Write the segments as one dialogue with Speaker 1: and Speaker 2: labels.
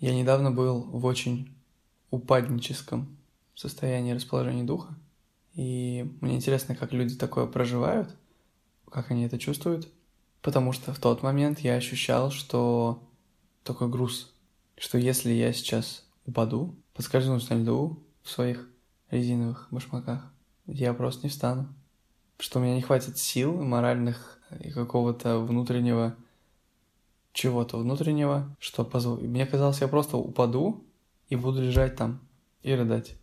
Speaker 1: Я недавно был в очень упадническом состоянии расположения духа, и мне интересно, как люди такое проживают, как они это чувствуют, потому что в тот момент я ощущал, что такой груз, что если я сейчас упаду, подскользнусь на льду в своих резиновых башмаках, я просто не встану. Что у меня не хватит сил моральных и какого-то внутреннего чего-то внутреннего, что позволит. Мне казалось, я просто упаду и буду лежать там и рыдать.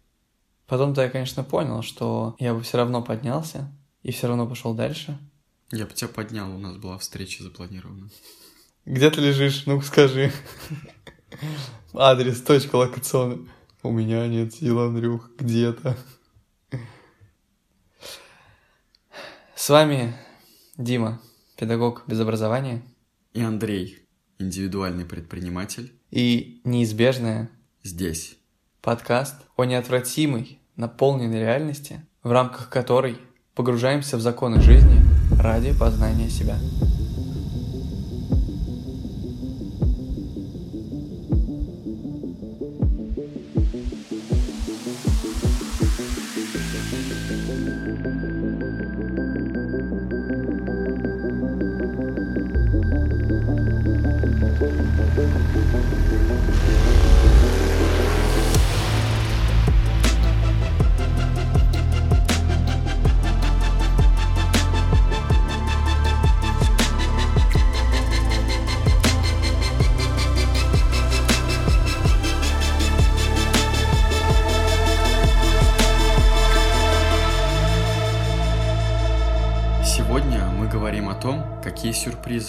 Speaker 1: Потом-то я, конечно, понял, что я бы все равно поднялся и все равно пошел дальше.
Speaker 2: Я бы тебя поднял, у нас была встреча запланирована.
Speaker 1: Где ты лежишь? Ну скажи. Адрес, точка локационная. У меня нет сил, Андрюх, где-то. С вами Дима, педагог без образования.
Speaker 2: И Андрей, индивидуальный предприниматель.
Speaker 1: И неизбежное
Speaker 2: Здесь.
Speaker 1: подкаст о неотвратимой, наполненной реальности, в рамках которой погружаемся в законы жизни ради познания себя.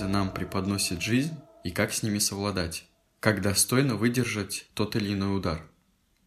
Speaker 2: Нам преподносит жизнь и как с ними совладать. Как достойно выдержать тот или иной удар.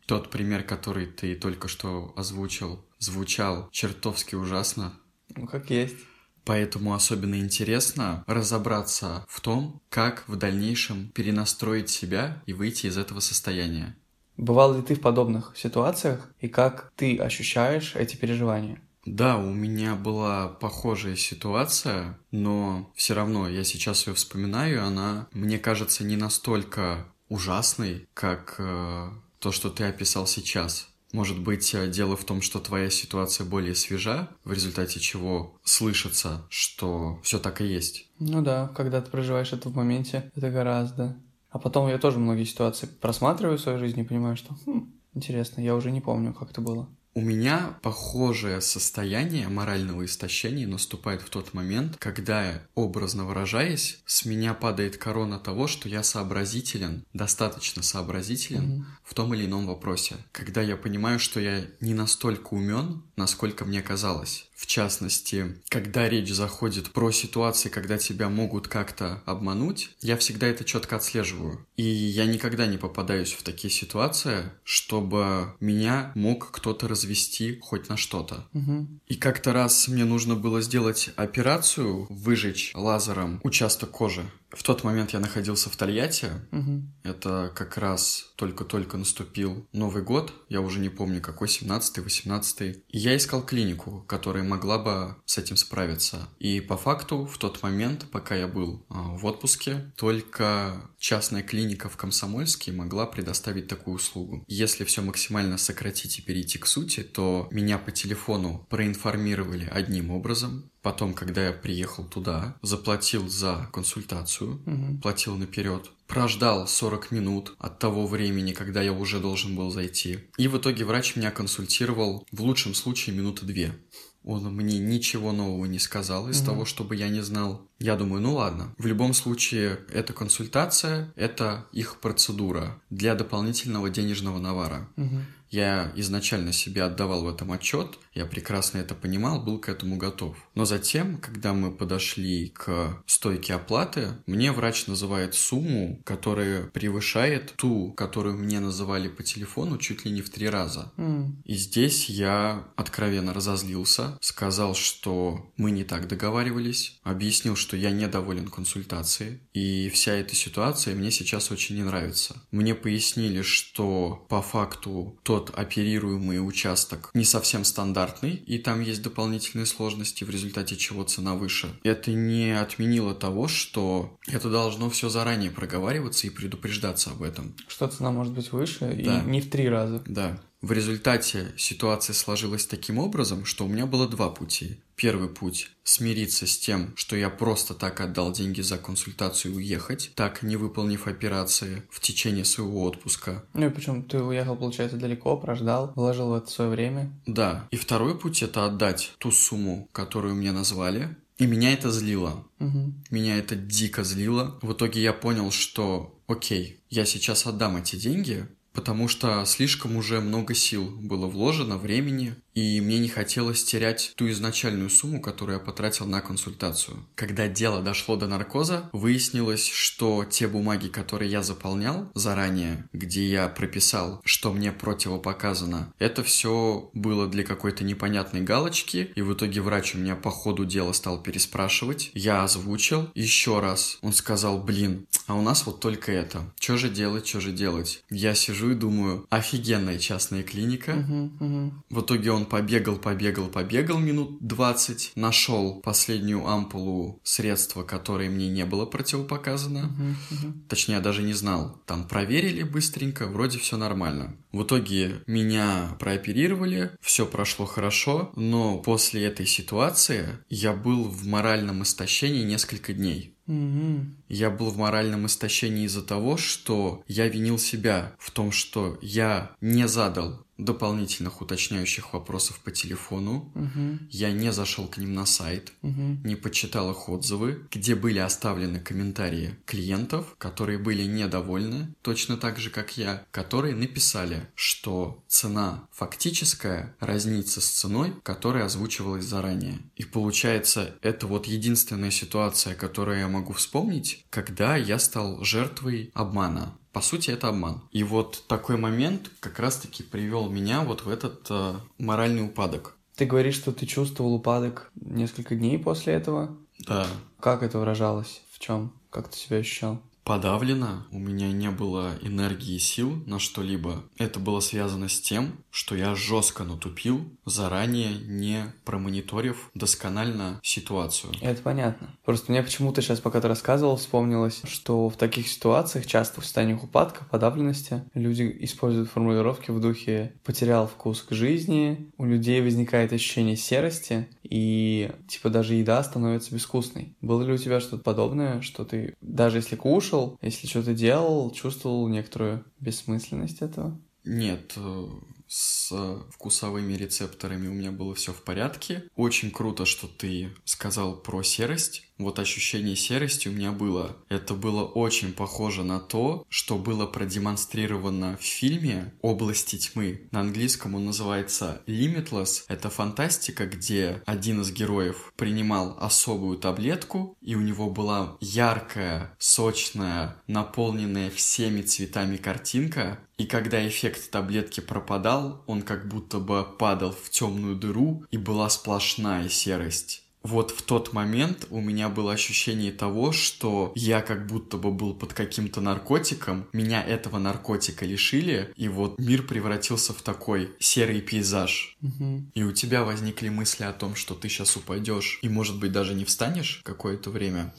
Speaker 2: Тот пример, который ты только что озвучил, звучал чертовски ужасно,
Speaker 1: Ну, как есть.
Speaker 2: Поэтому особенно интересно разобраться в том, как в дальнейшем перенастроить себя и выйти из этого состояния.
Speaker 1: Бывал ли ты в подобных ситуациях и как ты ощущаешь эти переживания?
Speaker 2: Да, у меня была похожая ситуация, но все равно я сейчас ее вспоминаю, она, мне кажется, не настолько ужасной, как э, то, что ты описал сейчас. Может быть, э, дело в том, что твоя ситуация более свежа, в результате чего слышится, что все так и есть.
Speaker 1: Ну да, когда ты проживаешь это в моменте, это гораздо. А потом я тоже многие ситуации просматриваю в своей жизни и понимаю, что хм, интересно, я уже не помню, как это было.
Speaker 2: У меня похожее состояние морального истощения наступает в тот момент, когда, образно выражаясь, с меня падает корона того, что я сообразителен, достаточно сообразителен
Speaker 1: Мгм.
Speaker 2: в том или ином вопросе. Когда я понимаю, что я не настолько умен, насколько мне казалось. В частности, когда речь заходит про ситуации, когда тебя могут как-то обмануть, я всегда это четко отслеживаю. И я никогда не попадаюсь в такие ситуации, чтобы меня мог кто-то развести хоть на что-то.
Speaker 1: Мгм.
Speaker 2: И как-то раз мне нужно было сделать операцию, выжечь лазером участок кожи. В тот момент я находился в Тольятти.
Speaker 1: Мгм.
Speaker 2: Это как раз только-только наступил Новый год. Я уже не помню, какой, 17-й, 18-й. И я искал клинику, которая могла бы с этим справиться. И по факту, в тот момент, пока я был а, в отпуске, только частная клиника в Комсомольске могла предоставить такую услугу. Если все максимально сократить и перейти к сути, то меня по телефону проинформировали одним образом, Потом, когда я приехал туда, заплатил за консультацию,
Speaker 1: Мгм.
Speaker 2: платил наперед, прождал 40 минут от того времени, когда я уже должен был зайти. И в итоге врач меня консультировал в лучшем случае минуты две. Он мне ничего нового не сказал из
Speaker 1: Мгм.
Speaker 2: того, чтобы я не знал. Я думаю, ну ладно. В любом случае, это консультация, это их процедура для дополнительного денежного навара.
Speaker 1: Мгм.
Speaker 2: Я изначально себе отдавал в этом отчет, я прекрасно это понимал, был к этому готов. Но затем, когда мы подошли к стойке оплаты, мне врач называет сумму, которая превышает ту, которую мне называли по телефону чуть ли не в три раза.
Speaker 1: М.
Speaker 2: И здесь я откровенно разозлился, сказал, что мы не так договаривались, объяснил, что я недоволен консультацией, и вся эта ситуация мне сейчас очень не нравится. Мне пояснили, что по факту тот оперируемый участок не совсем стандартный, и там есть дополнительные сложности, в результате чего цена выше. Это не отменило того, что это должно все заранее проговариваться и предупреждаться об этом.
Speaker 1: Что цена может быть выше,
Speaker 2: Да.
Speaker 1: и не в три раза.
Speaker 2: Да. В результате ситуация сложилась таким образом, что у меня было два пути. Первый путь – смириться с тем, что я просто так отдал деньги за консультацию и уехать, так не выполнив операции в течение своего отпуска.
Speaker 1: Ну и причем ты уехал, получается, далеко, прождал, вложил в это свое время.
Speaker 2: Да. И второй путь – это отдать ту сумму, которую мне назвали, и меня это злило.
Speaker 1: Мгм.
Speaker 2: Меня это дико злило. В итоге я понял, что окей, я сейчас отдам эти деньги, потому что слишком уже много сил было вложено, времени, и мне не хотелось терять ту изначальную сумму, которую я потратил на консультацию. Когда дело дошло до наркоза, выяснилось, что те бумаги, которые я заполнял заранее, где я прописал, что мне противопоказано, это все было для какой-то непонятной галочки, и в итоге врач у меня по ходу дела стал переспрашивать. Я озвучил еще раз. Он сказал, блин, а у нас вот только это. Что же делать, что же делать? Я сижу и думаю, офигенная частная клиника.
Speaker 1: Мгм, мгм.
Speaker 2: В итоге он побегал, побегал, побегал минут 20, нашел последнюю ампулу средства, которое мне не было противопоказано.
Speaker 1: Мгм, мгм.
Speaker 2: Точнее, я даже не знал. Там проверили быстренько, вроде все нормально. В итоге меня прооперировали, все прошло хорошо, но после этой ситуации я был в моральном истощении несколько дней.
Speaker 1: Мгм.
Speaker 2: Я был в моральном истощении из-за того, что я винил себя в том, что я не задал дополнительных уточняющих вопросов по телефону,
Speaker 1: Мгм.
Speaker 2: я не зашел к ним на сайт,
Speaker 1: Мгм.
Speaker 2: не почитал их отзывы, где были оставлены комментарии клиентов, которые были недовольны, точно так же, как я, которые написали, что цена фактическая разнится с ценой, которая озвучивалась заранее. И получается, это вот единственная ситуация, которую я могу вспомнить, когда я стал жертвой обмана. По сути, это обман. И вот такой момент как раз-таки привел меня вот в этот э, моральный упадок.
Speaker 1: Ты говоришь, что ты чувствовал упадок несколько дней после этого.
Speaker 2: Да,
Speaker 1: Как это выражалось? В чем? Как ты себя ощущал?
Speaker 2: Подавлено, у меня не было энергии и сил на что-либо. Это было связано с тем, что я жестко натупил, заранее не промониторив досконально ситуацию.
Speaker 1: Это понятно. Просто мне почему-то сейчас, пока ты рассказывал, вспомнилось, что в таких ситуациях, часто в состояниях упадка, подавленности, люди используют формулировки в духе «потерял вкус к жизни», у людей возникает ощущение серости, и типа даже еда становится безвкусной. Было ли у тебя что-то подобное, что ты, даже если кушал, если что-то делал, чувствовал некоторую бессмысленность этого?
Speaker 2: Нет, э, с вкусовыми рецепторами у меня было все в порядке. Очень круто, что ты сказал про серость. Вот ощущение серости у меня было. Это было очень похоже на то, что было продемонстрировано в фильме «Области тьмы». На английском он называется «Limitless». Это фантастика, где один из героев принимал особую таблетку, и у него была яркая, сочная, наполненная всеми цветами картинка, и когда эффект таблетки пропадал, он как будто бы падал в темную дыру, и была сплошная серость. Вот в тот момент у меня было ощущение того, что я как будто бы был под каким-то наркотиком, меня этого наркотика лишили, и вот мир превратился в такой серый пейзаж.
Speaker 1: Мгм.
Speaker 2: И у тебя возникли мысли о том, что ты сейчас упадешь, и может быть даже не встанешь какое-то время.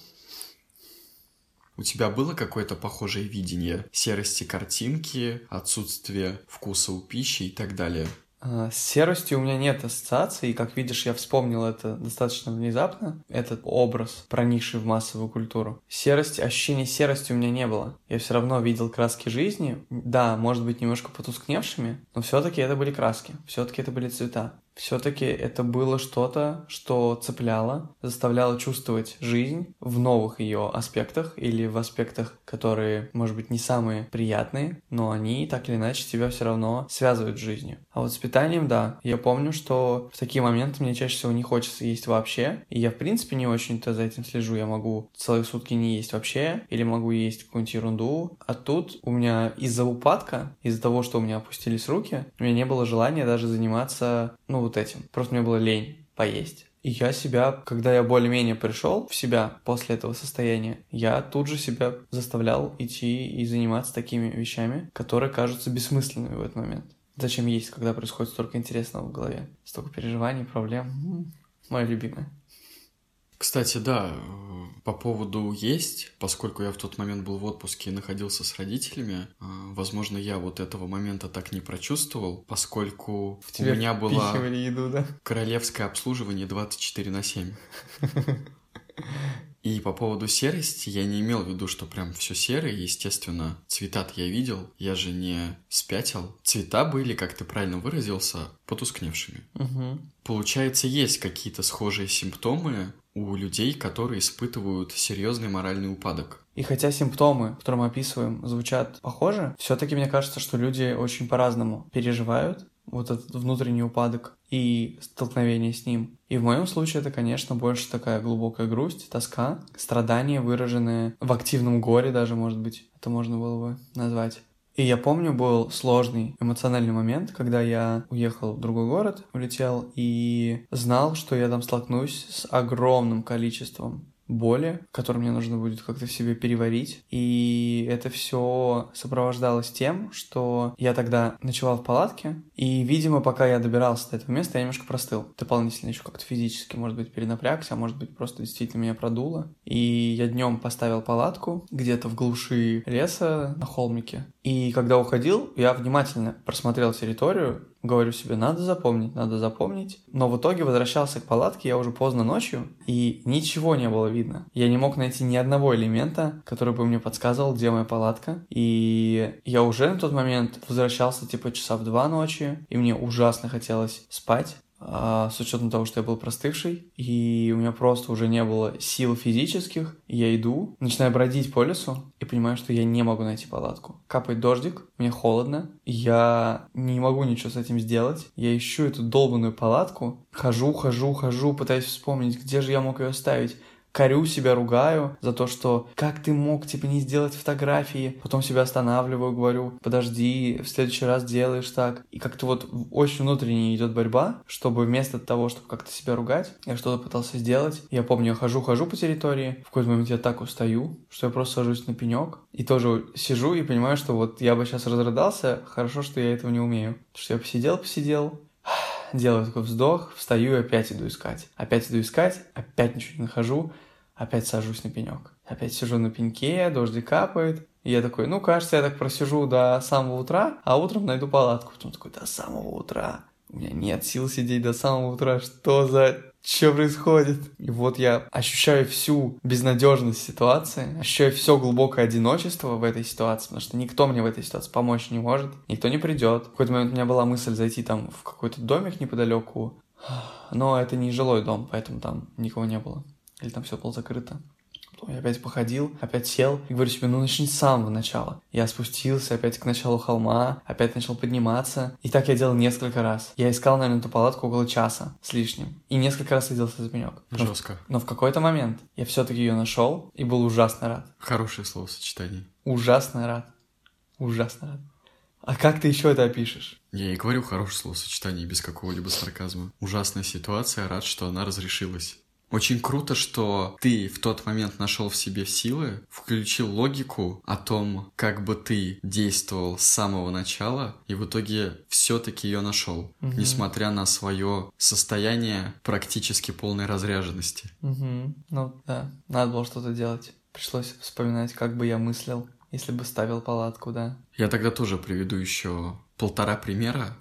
Speaker 2: У тебя было какое-то похожее видение серости картинки, отсутствие вкуса у пищи и так далее?
Speaker 1: А, С серостью у меня нет ассоциаций, и, как видишь, я вспомнил это достаточно внезапно, этот образ, проникший в массовую культуру. Серости, ощущения серости у меня не было. Я все равно видел краски жизни, да, может быть, немножко потускневшими, но все-таки это были краски, все-таки это были цвета. Все-таки это было что-то, что цепляло, заставляло чувствовать жизнь в новых ее аспектах или в аспектах, которые, может быть, не самые приятные, но они так или иначе тебя все равно связывают с жизнью. А вот с питанием, да, я помню, что в такие моменты мне чаще всего не хочется есть вообще, и я, в принципе, не очень-то за этим слежу. Я могу целые сутки не есть вообще, или могу есть какую-нибудь ерунду. А тут у меня из-за упадка, из-за того, что у меня опустились руки, у меня не было желания даже заниматься, ну, вот этим. Просто мне было лень поесть. И я себя, когда я более-менее пришел в себя после этого состояния, я тут же себя заставлял идти и заниматься такими вещами, которые кажутся бессмысленными в этот момент. Зачем есть, когда происходит столько интересного в голове? Столько переживаний, проблем. Мое любимое.
Speaker 2: Кстати, да, э, по поводу есть, поскольку я в тот момент был в отпуске и находился с родителями, э, возможно, я вот этого момента так не прочувствовал, поскольку в у меня было
Speaker 1: еду, да?
Speaker 2: королевское обслуживание 24 на 7. И по поводу серости я не имел в виду, что прям все серое, естественно, цвета я видел, я же не спятил. Цвета были, как ты правильно выразился, потускневшими.
Speaker 1: Угу.
Speaker 2: Получается, есть какие-то схожие симптомы у людей, которые испытывают серьезный моральный упадок.
Speaker 1: И хотя симптомы, которые мы описываем, звучат похоже, все-таки мне кажется, что люди очень по-разному переживают вот этот внутренний упадок и столкновение с ним. И в моем случае это, конечно, больше такая глубокая грусть, тоска, страдания, выраженные в активном горе даже, может быть, это можно было бы назвать. И я помню, был сложный эмоциональный момент, когда я уехал в другой город, улетел, и знал, что я там столкнусь с огромным количеством боли, которую мне нужно будет как-то в себе переварить. И это все сопровождалось тем, что я тогда ночевал в палатке, и, видимо, пока я добирался до этого места, я немножко простыл. Дополнительно еще как-то физически, может быть, перенапрягся, а может быть, просто действительно меня продуло. И я днем поставил палатку где-то в глуши леса на холмике. И когда уходил, я внимательно просмотрел территорию, Говорю себе, надо запомнить, надо запомнить. Но в итоге возвращался к палатке я уже поздно ночью, и ничего не было видно. Я не мог найти ни одного элемента, который бы мне подсказывал, где моя палатка. И я уже на тот момент возвращался типа часа в два ночи, и мне ужасно хотелось спать с учетом того, что я был простывший, и у меня просто уже не было сил физических, я иду, начинаю бродить по лесу и понимаю, что я не могу найти палатку. Капает дождик, мне холодно, я не могу ничего с этим сделать, я ищу эту долбанную палатку, хожу, хожу, хожу, пытаюсь вспомнить, где же я мог ее оставить, корю себя, ругаю за то, что как ты мог, типа, не сделать фотографии, потом себя останавливаю, говорю, подожди, в следующий раз делаешь так. И как-то вот очень внутренне идет борьба, чтобы вместо того, чтобы как-то себя ругать, я что-то пытался сделать. Я помню, я хожу-хожу по территории, в какой-то момент я так устаю, что я просто сажусь на пенек и тоже сижу и понимаю, что вот я бы сейчас разрыдался, хорошо, что я этого не умею. Потому что я посидел, посидел, делаю такой вздох, встаю и опять иду искать. Опять иду искать, опять ничего не нахожу, опять сажусь на пенек. Опять сижу на пеньке, дождик капает. И я такой, ну, кажется, я так просижу до самого утра, а утром найду палатку. Потом такой, до самого утра. У меня нет сил сидеть до самого утра. Что за что происходит? И вот я ощущаю всю безнадежность ситуации, ощущаю все глубокое одиночество в этой ситуации, потому что никто мне в этой ситуации помочь не может, никто не придет. В какой-то момент у меня была мысль зайти там в какой-то домик неподалеку, но это не жилой дом, поэтому там никого не было. Или там все было закрыто. Я опять походил, опять сел и говорю себе, ну начни с самого начала. Я спустился опять к началу холма, опять начал подниматься. И так я делал несколько раз. Я искал, наверное, эту палатку около часа с лишним. И несколько раз садился за пенек.
Speaker 2: Жестко.
Speaker 1: Но, но в какой-то момент я все-таки ее нашел и был ужасно рад.
Speaker 2: Хорошее словосочетание.
Speaker 1: Ужасно рад. Ужасно рад. А как ты еще это опишешь?
Speaker 2: Я и говорю хорошее словосочетание без какого-либо сарказма. Ужасная ситуация, рад, что она разрешилась. Очень круто, что ты в тот момент нашел в себе силы, включил логику о том, как бы ты действовал с самого начала, и в итоге все-таки ее нашел, угу. несмотря на свое состояние практически полной разряженности.
Speaker 1: Угу. Ну да, надо было что-то делать. Пришлось вспоминать, как бы я мыслил, если бы ставил палатку, да.
Speaker 2: Я тогда тоже приведу еще полтора примера.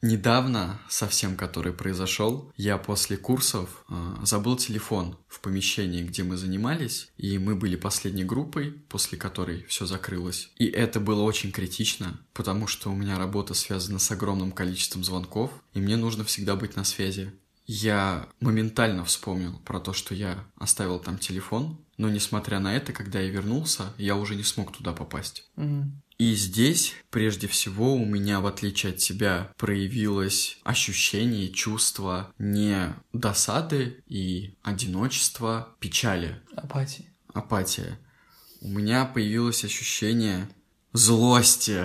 Speaker 2: Недавно, совсем который произошел, я после курсов э, забыл телефон в помещении, где мы занимались, и мы были последней группой, после которой все закрылось. И это было очень критично, потому что у меня работа связана с огромным количеством звонков, и мне нужно всегда быть на связи. Я моментально вспомнил про то, что я оставил там телефон, но несмотря на это, когда я вернулся, я уже не смог туда попасть.
Speaker 1: Mm-hmm.
Speaker 2: И здесь, прежде всего, у меня, в отличие от тебя, проявилось ощущение, чувство не досады и одиночества, печали.
Speaker 1: Апатии.
Speaker 2: Апатия. У меня появилось ощущение злости.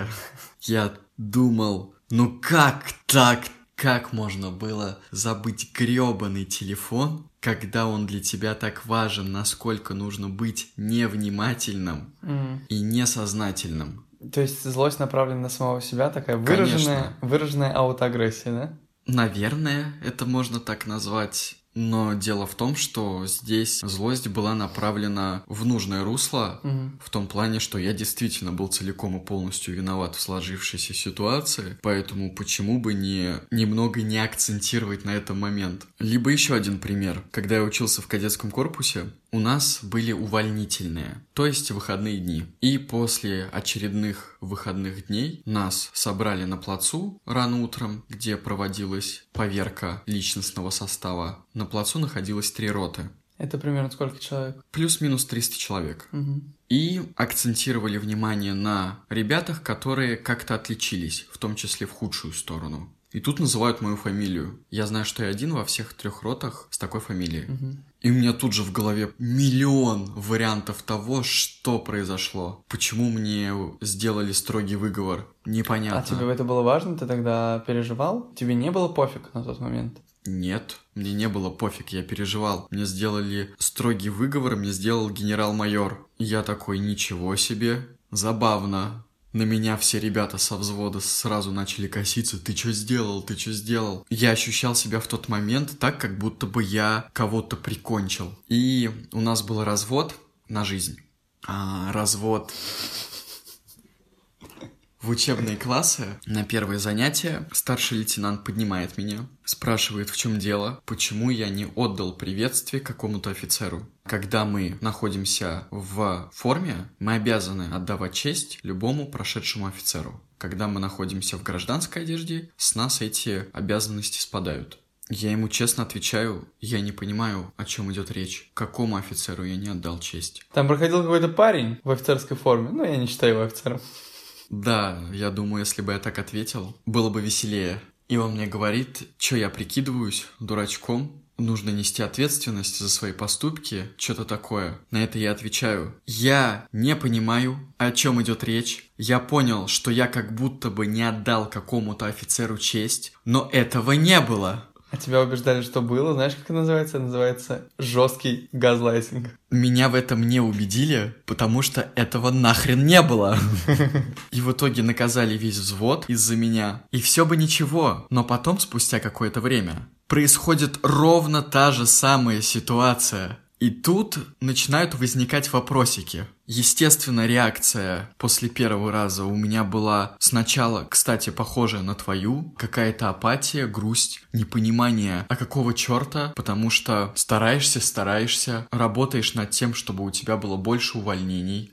Speaker 2: Я думал, ну как так? Как можно было забыть грёбаный телефон, когда он для тебя так важен, насколько нужно быть невнимательным
Speaker 1: mm.
Speaker 2: и несознательным?
Speaker 1: То есть злость направлена на самого себя, такая выраженная,
Speaker 2: Конечно.
Speaker 1: выраженная аутоагрессия, да?
Speaker 2: Наверное, это можно так назвать. Но дело в том, что здесь злость была направлена в нужное русло,
Speaker 1: Мгм.
Speaker 2: в том плане, что я действительно был целиком и полностью виноват в сложившейся ситуации, поэтому почему бы не немного не акцентировать на этом момент. Либо еще один пример. Когда я учился в кадетском корпусе, у нас были увольнительные, то есть выходные дни. И после очередных выходных дней нас собрали на плацу рано утром, где проводилась поверка личностного состава. На плацу находилось три роты.
Speaker 1: Это примерно сколько человек?
Speaker 2: Плюс-минус 300 человек.
Speaker 1: Мгм.
Speaker 2: И акцентировали внимание на ребятах, которые как-то отличились, в том числе в худшую сторону. И тут называют мою фамилию. Я знаю, что я один во всех трех ротах с такой фамилией.
Speaker 1: Мгм.
Speaker 2: И у меня тут же в голове миллион вариантов того, что произошло. Почему мне сделали строгий выговор. Непонятно.
Speaker 1: А тебе это было важно? Ты тогда переживал? Тебе не было пофиг на тот момент?
Speaker 2: Нет, мне не было пофиг, я переживал. Мне сделали строгий выговор, мне сделал генерал-майор. Я такой, ничего себе, забавно. На меня все ребята со взвода сразу начали коситься. Ты что сделал? Ты что сделал? Я ощущал себя в тот момент так, как будто бы я кого-то прикончил. И у нас был развод на жизнь. А, развод в учебные классы на первое занятие старший лейтенант поднимает меня, спрашивает, в чем дело, почему я не отдал приветствие какому-то офицеру. Когда мы находимся в форме, мы обязаны отдавать честь любому прошедшему офицеру. Когда мы находимся в гражданской одежде, с нас эти обязанности спадают. Я ему честно отвечаю, я не понимаю, о чем идет речь. Какому офицеру я не отдал честь?
Speaker 1: Там проходил какой-то парень в офицерской форме. Ну, я не считаю его офицером.
Speaker 2: Да, я думаю, если бы я так ответил, было бы веселее. И он мне говорит, что я прикидываюсь дурачком, нужно нести ответственность за свои поступки, что-то такое. На это я отвечаю, я не понимаю, о чем идет речь. Я понял, что я как будто бы не отдал какому-то офицеру честь, но этого не было.
Speaker 1: А тебя убеждали, что было. Знаешь, как это называется? Это называется жесткий газлайтинг.
Speaker 2: Меня в этом не убедили, потому что этого нахрен не было. И в итоге наказали весь взвод из-за меня. И все бы ничего, но потом, спустя какое-то время, происходит ровно та же самая ситуация. И тут начинают возникать вопросики. Естественно, реакция после первого раза у меня была сначала, кстати, похожая на твою, какая-то апатия, грусть, непонимание, а какого черта, потому что стараешься, стараешься, работаешь над тем, чтобы у тебя было больше увольнений,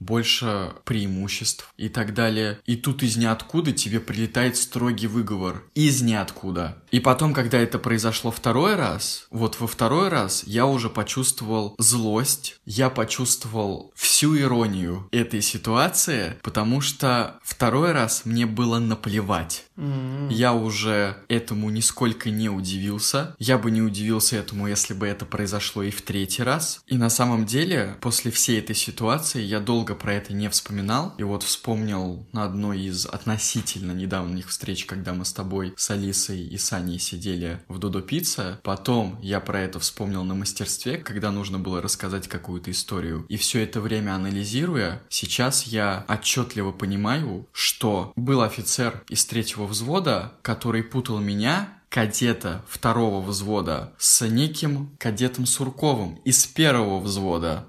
Speaker 2: больше преимуществ и так далее. И тут из ниоткуда тебе прилетает строгий выговор. Из ниоткуда. И потом, когда это произошло второй раз, вот во второй раз я уже почувствовал злость, я почувствовал всю иронию этой ситуации, потому что второй раз мне было наплевать.
Speaker 1: М.
Speaker 2: Я уже этому нисколько не удивился. Я бы не удивился этому, если бы это произошло и в третий раз. И на самом деле, после всей этой ситуации, я долго про это не вспоминал. И вот вспомнил на одной из относительно недавних встреч, когда мы с тобой, с Алисой и Саней сидели в Додо Пицца. Потом я про это вспомнил на мастерстве, когда нужно было рассказать какую-то историю. И все это время анализируя, сейчас я отчетливо понимаю, что был офицер из третьего взвода, который путал меня, кадета второго взвода, с неким кадетом Сурковым из первого взвода.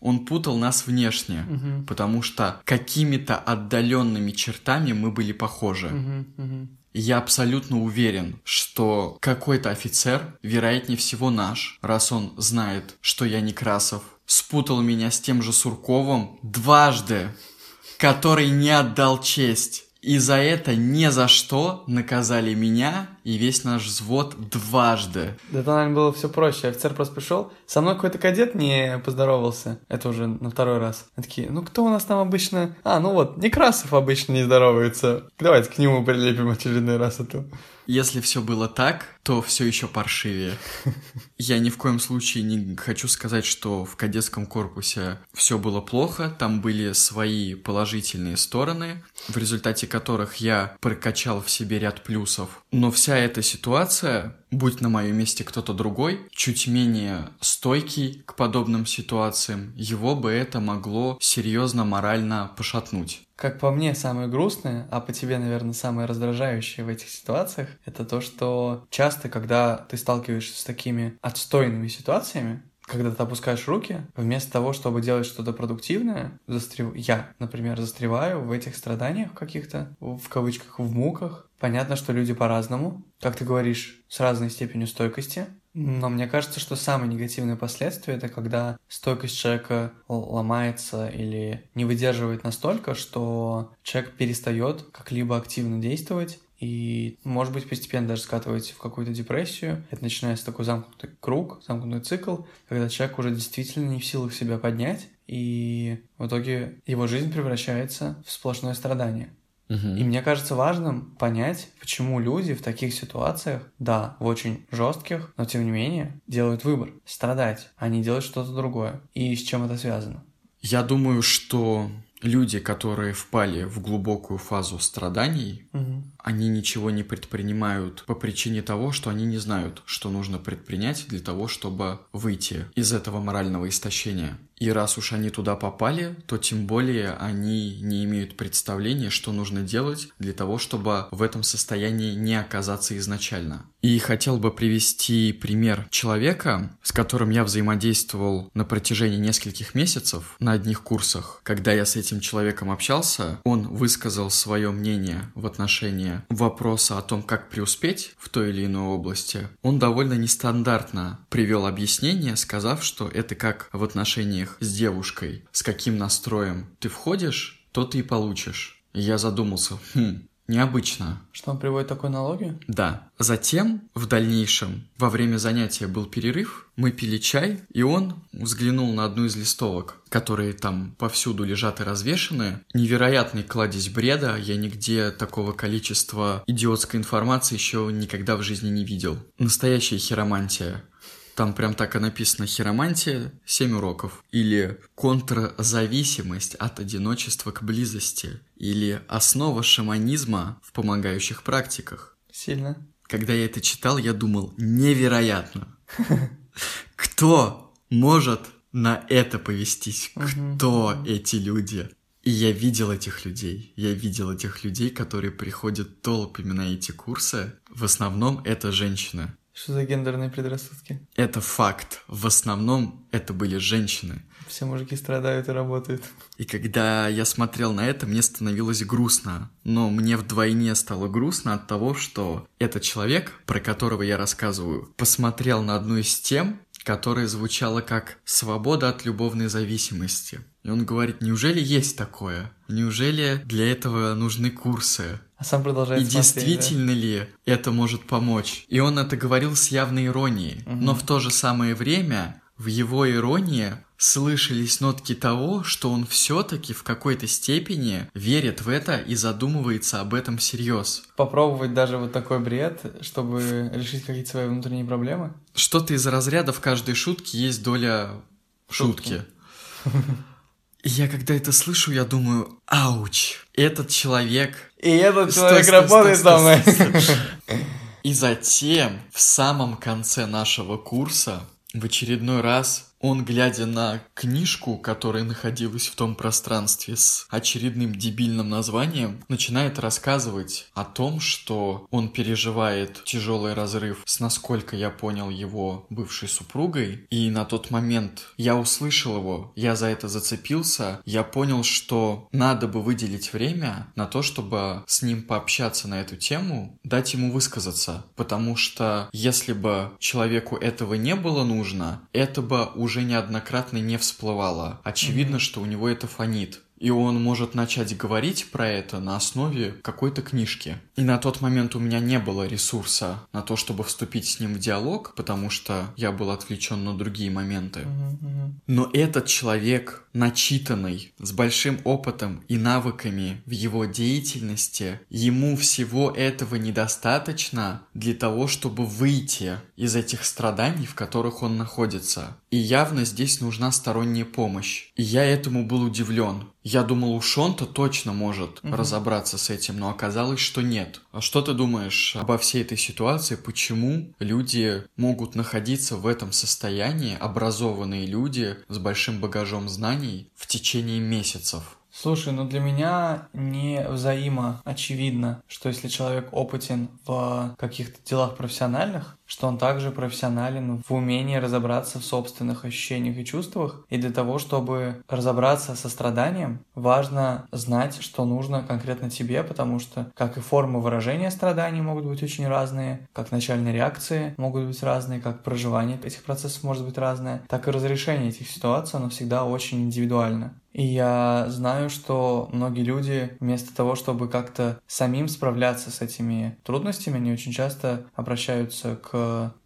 Speaker 2: Он путал нас внешне,
Speaker 1: Мгм.
Speaker 2: потому что какими-то отдаленными чертами мы были похожи.
Speaker 1: Мгм.
Speaker 2: И Я абсолютно уверен, что какой-то офицер, вероятнее всего наш, раз он знает, что я Некрасов, спутал меня с тем же Сурковым дважды, который не отдал честь. И за это ни за что наказали меня и весь наш взвод дважды.
Speaker 1: Да там, наверное, было все проще. Офицер просто пришел. Со мной какой-то кадет не поздоровался. Это уже на второй раз. Они такие, ну кто у нас там обычно... А, ну вот, Некрасов обычно не здоровается. Давайте к нему прилепим очередной раз эту.
Speaker 2: Если все было так, то все еще паршивее. Я ни в коем случае не хочу сказать, что в кадетском корпусе все было плохо. Там были свои положительные стороны, в результате которых я прокачал в себе ряд плюсов. Но вся эта ситуация, будь на моем месте кто-то другой, чуть менее стойкий к подобным ситуациям, его бы это могло серьезно морально пошатнуть.
Speaker 1: Как по мне, самое грустное, а по тебе, наверное, самое раздражающее в этих ситуациях, это то, что часто, когда ты сталкиваешься с такими отстойными ситуациями, когда ты опускаешь руки, вместо того, чтобы делать что-то продуктивное, застрев... я, например, застреваю в этих страданиях каких-то, в кавычках, в муках. Понятно, что люди по-разному, как ты говоришь, с разной степенью стойкости, но мне кажется, что самое негативное последствие это когда стойкость человека ломается или не выдерживает настолько, что человек перестает как-либо активно действовать и, может быть, постепенно даже скатываете в какую-то депрессию. Это начинается такой замкнутый круг, замкнутый цикл, когда человек уже действительно не в силах себя поднять, и в итоге его жизнь превращается в сплошное страдание.
Speaker 2: Угу.
Speaker 1: И мне кажется важным понять, почему люди в таких ситуациях, да, в очень жестких, но тем не менее, делают выбор страдать, а не делать что-то другое. И с чем это связано?
Speaker 2: Я думаю, что люди, которые впали в глубокую фазу страданий,
Speaker 1: угу.
Speaker 2: они ничего не предпринимают по причине того, что они не знают, что нужно предпринять для того, чтобы выйти из этого морального истощения. И раз уж они туда попали, то тем более они не имеют представления, что нужно делать для того, чтобы в этом состоянии не оказаться изначально. И хотел бы привести пример человека, с которым я взаимодействовал на протяжении нескольких месяцев на одних курсах. Когда я с этим человеком общался, он высказал свое мнение в отношении вопроса о том, как преуспеть в той или иной области. Он довольно нестандартно привел объяснение, сказав, что это как в отношениях отношениях с девушкой, с каким настроем ты входишь, то ты и получишь. И я задумался, хм, необычно.
Speaker 1: Что он приводит такой аналогию?
Speaker 2: Да. Затем, в дальнейшем, во время занятия был перерыв, мы пили чай, и он взглянул на одну из листовок, которые там повсюду лежат и развешаны. Невероятный кладезь бреда, я нигде такого количества идиотской информации еще никогда в жизни не видел. Настоящая хиромантия. Там прям так и написано «Хиромантия. 7 уроков». Или «Контрзависимость от одиночества к близости». Или «Основа шаманизма в помогающих практиках».
Speaker 1: Сильно.
Speaker 2: Когда я это читал, я думал «Невероятно!» Кто может на это повестись? Кто эти люди? И я видел этих людей. Я видел этих людей, которые приходят толпами на эти курсы. В основном это женщины.
Speaker 1: Что за гендерные предрассудки?
Speaker 2: Это факт. В основном это были женщины.
Speaker 1: Все мужики страдают и работают.
Speaker 2: И когда я смотрел на это, мне становилось грустно. Но мне вдвойне стало грустно от того, что этот человек, про которого я рассказываю, посмотрел на одну из тем, которая звучала как «свобода от любовной зависимости». И он говорит, неужели есть такое? Неужели для этого нужны курсы?
Speaker 1: А сам продолжает
Speaker 2: И смотреть, действительно да? ли это может помочь? И он это говорил с явной иронией. Угу. Но в то же самое время в его иронии слышались нотки того, что он все-таки в какой-то степени верит в это и задумывается об этом всерьез.
Speaker 1: Попробовать даже вот такой бред, чтобы решить какие-то свои внутренние проблемы?
Speaker 2: Что-то из разряда в каждой шутке есть доля шутки. шутки. Я когда это слышу, я думаю, ауч, этот человек...
Speaker 1: И этот человек стой, работает со мной.
Speaker 2: И затем, в самом конце нашего курса, в очередной раз он, глядя на книжку, которая находилась в том пространстве с очередным дебильным названием, начинает рассказывать о том, что он переживает тяжелый разрыв с, насколько я понял, его бывшей супругой. И на тот момент я услышал его, я за это зацепился, я понял, что надо бы выделить время на то, чтобы с ним пообщаться на эту тему, дать ему высказаться. Потому что если бы человеку этого не было нужно, это бы уже уже неоднократно не всплывало. Очевидно, mm-hmm. что у него это фонит и он может начать говорить про это на основе какой-то книжки. И на тот момент у меня не было ресурса на то, чтобы вступить с ним в диалог, потому что я был отвлечен на другие моменты. Но этот человек, начитанный, с большим опытом и навыками в его деятельности, ему всего этого недостаточно для того, чтобы выйти из этих страданий, в которых он находится. И явно здесь нужна сторонняя помощь. И я этому был удивлен Я думал, уж он-то точно может
Speaker 1: Мгм.
Speaker 2: разобраться с этим, но оказалось, что нет. А что ты думаешь обо всей этой ситуации? Почему люди могут находиться в этом состоянии, образованные люди с большим багажом знаний, в течение месяцев?
Speaker 1: Слушай, ну для меня не взаимоочевидно, что если человек опытен в каких-то делах профессиональных, что он также профессионален в умении разобраться в собственных ощущениях и чувствах. И для того, чтобы разобраться со страданием, важно знать, что нужно конкретно тебе, потому что как и формы выражения страданий могут быть очень разные, как начальные реакции могут быть разные, как проживание этих процессов может быть разное, так и разрешение этих ситуаций, оно всегда очень индивидуально. И я знаю, что многие люди вместо того, чтобы как-то самим справляться с этими трудностями, они очень часто обращаются к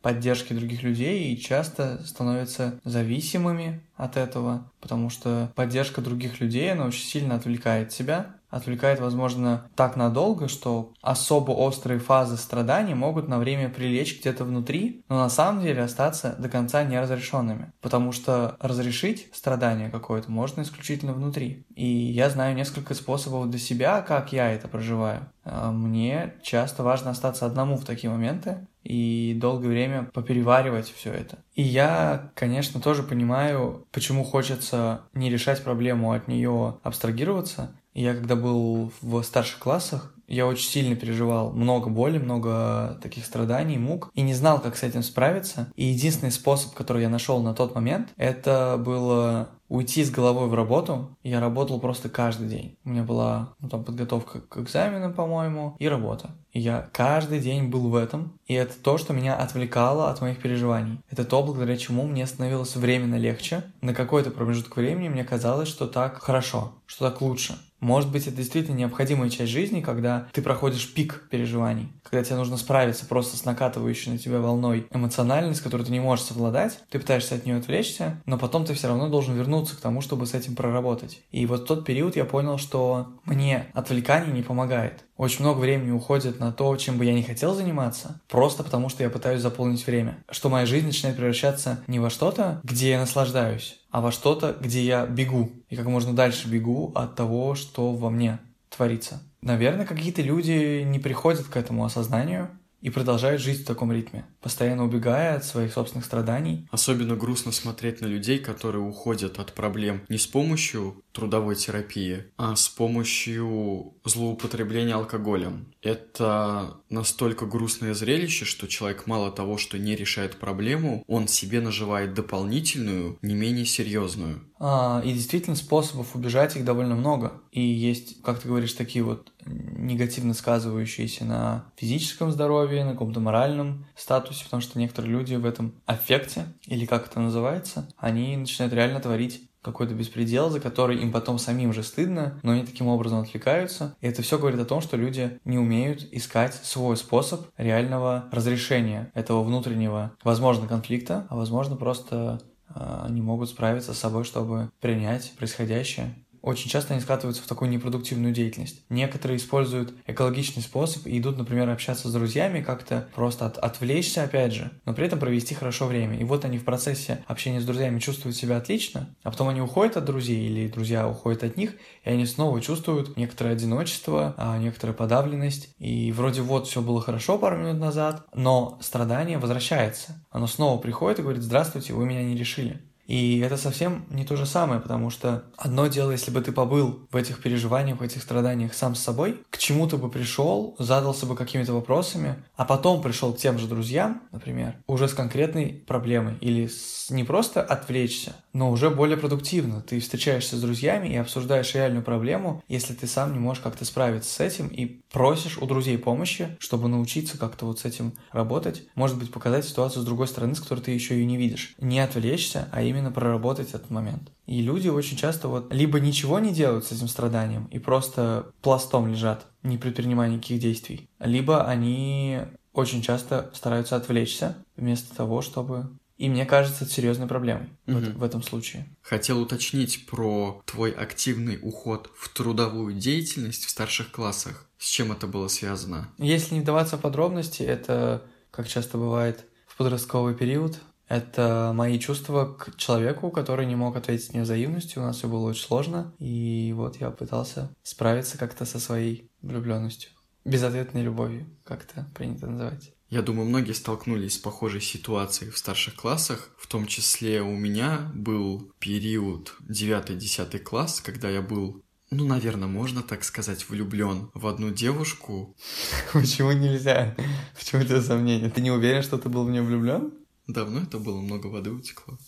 Speaker 1: поддержке других людей и часто становятся зависимыми от этого, потому что поддержка других людей, она очень сильно отвлекает тебя, отвлекает, возможно, так надолго, что особо острые фазы страданий могут на время прилечь где-то внутри, но на самом деле остаться до конца неразрешенными. Потому что разрешить страдание какое-то можно исключительно внутри. И я знаю несколько способов для себя, как я это проживаю. А Мне часто важно остаться одному в такие моменты и долгое время попереваривать все это. И я, конечно, тоже понимаю, почему хочется не решать проблему, от нее абстрагироваться. Я когда был в старших классах, я очень сильно переживал, много боли, много таких страданий, мук, и не знал, как с этим справиться. И единственный способ, который я нашел на тот момент, это было уйти с головой в работу. Я работал просто каждый день. У меня была ну, там подготовка к экзаменам, по-моему, и работа. И я каждый день был в этом. И это то, что меня отвлекало от моих переживаний. Это то, благодаря чему мне становилось временно легче. На какой-то промежуток времени мне казалось, что так хорошо, что так лучше. Может быть, это действительно необходимая часть жизни, когда ты проходишь пик переживаний, когда тебе нужно справиться просто с накатывающей на тебя волной эмоциональной, с которой ты не можешь совладать, ты пытаешься от нее отвлечься, но потом ты все равно должен вернуться к тому, чтобы с этим проработать. И вот в тот период я понял, что мне отвлекание не помогает. Очень много времени уходит на то, чем бы я не хотел заниматься, просто потому что я пытаюсь заполнить время. Что моя жизнь начинает превращаться не во что-то, где я наслаждаюсь, а во что-то, где я бегу. И как можно дальше бегу от того, что во мне творится. Наверное, какие-то люди не приходят к этому осознанию и продолжают жить в таком ритме, постоянно убегая от своих собственных страданий.
Speaker 2: Особенно грустно смотреть на людей, которые уходят от проблем не с помощью трудовой терапии, а с помощью злоупотребления алкоголем. Это настолько грустное зрелище, что человек мало того, что не решает проблему, он себе наживает дополнительную, не менее серьезную.
Speaker 1: А, и действительно способов убежать их довольно много. И есть, как ты говоришь, такие вот негативно сказывающиеся на физическом здоровье, на каком-то моральном статусе, потому что некоторые люди в этом аффекте, или как это называется, они начинают реально творить какой-то беспредел, за который им потом самим же стыдно, но они таким образом отвлекаются. И это все говорит о том, что люди не умеют искать свой способ реального разрешения этого внутреннего, возможно, конфликта, а возможно, просто э, не могут справиться с собой, чтобы принять происходящее очень часто они скатываются в такую непродуктивную деятельность. Некоторые используют экологичный способ и идут, например, общаться с друзьями, как-то просто от, отвлечься, опять же, но при этом провести хорошо время. И вот они в процессе общения с друзьями чувствуют себя отлично, а потом они уходят от друзей или друзья уходят от них, и они снова чувствуют некоторое одиночество, а, некоторая подавленность. И вроде вот все было хорошо пару минут назад, но страдание возвращается. Оно снова приходит и говорит, здравствуйте, вы меня не решили. И это совсем не то же самое, потому что одно дело, если бы ты побыл в этих переживаниях, в этих страданиях сам с собой, к чему ты бы пришел, задался бы какими-то вопросами, а потом пришел к тем же друзьям, например, уже с конкретной проблемой или с не просто отвлечься, но уже более продуктивно. Ты встречаешься с друзьями и обсуждаешь реальную проблему, если ты сам не можешь как-то справиться с этим и просишь у друзей помощи, чтобы научиться как-то вот с этим работать. Может быть, показать ситуацию с другой стороны, с которой ты еще и не видишь. Не отвлечься, а именно проработать этот момент. И люди очень часто вот либо ничего не делают с этим страданием и просто пластом лежат, не предпринимая никаких действий, либо они очень часто стараются отвлечься вместо того, чтобы и мне кажется, это серьезной проблемой
Speaker 2: Мгм.
Speaker 1: в, в этом случае.
Speaker 2: Хотел уточнить про твой активный уход в трудовую деятельность в старших классах. С чем это было связано?
Speaker 1: Если не вдаваться в подробности, это, как часто бывает в подростковый период, Это мои чувства к человеку, который не мог ответить мне взаимностью. У нас все было очень сложно. И вот я пытался справиться как-то со своей влюбленностью. Безответной любовью, как это принято называть.
Speaker 2: Я думаю, многие столкнулись с похожей ситуацией в старших классах. В том числе у меня был период 9-10 класс, когда я был ну, наверное, можно так сказать, влюблен в одну девушку.
Speaker 1: Почему нельзя? Почему это сомнение? Ты не уверен, что ты был в нее влюблен?
Speaker 2: Давно это было, много воды утекло.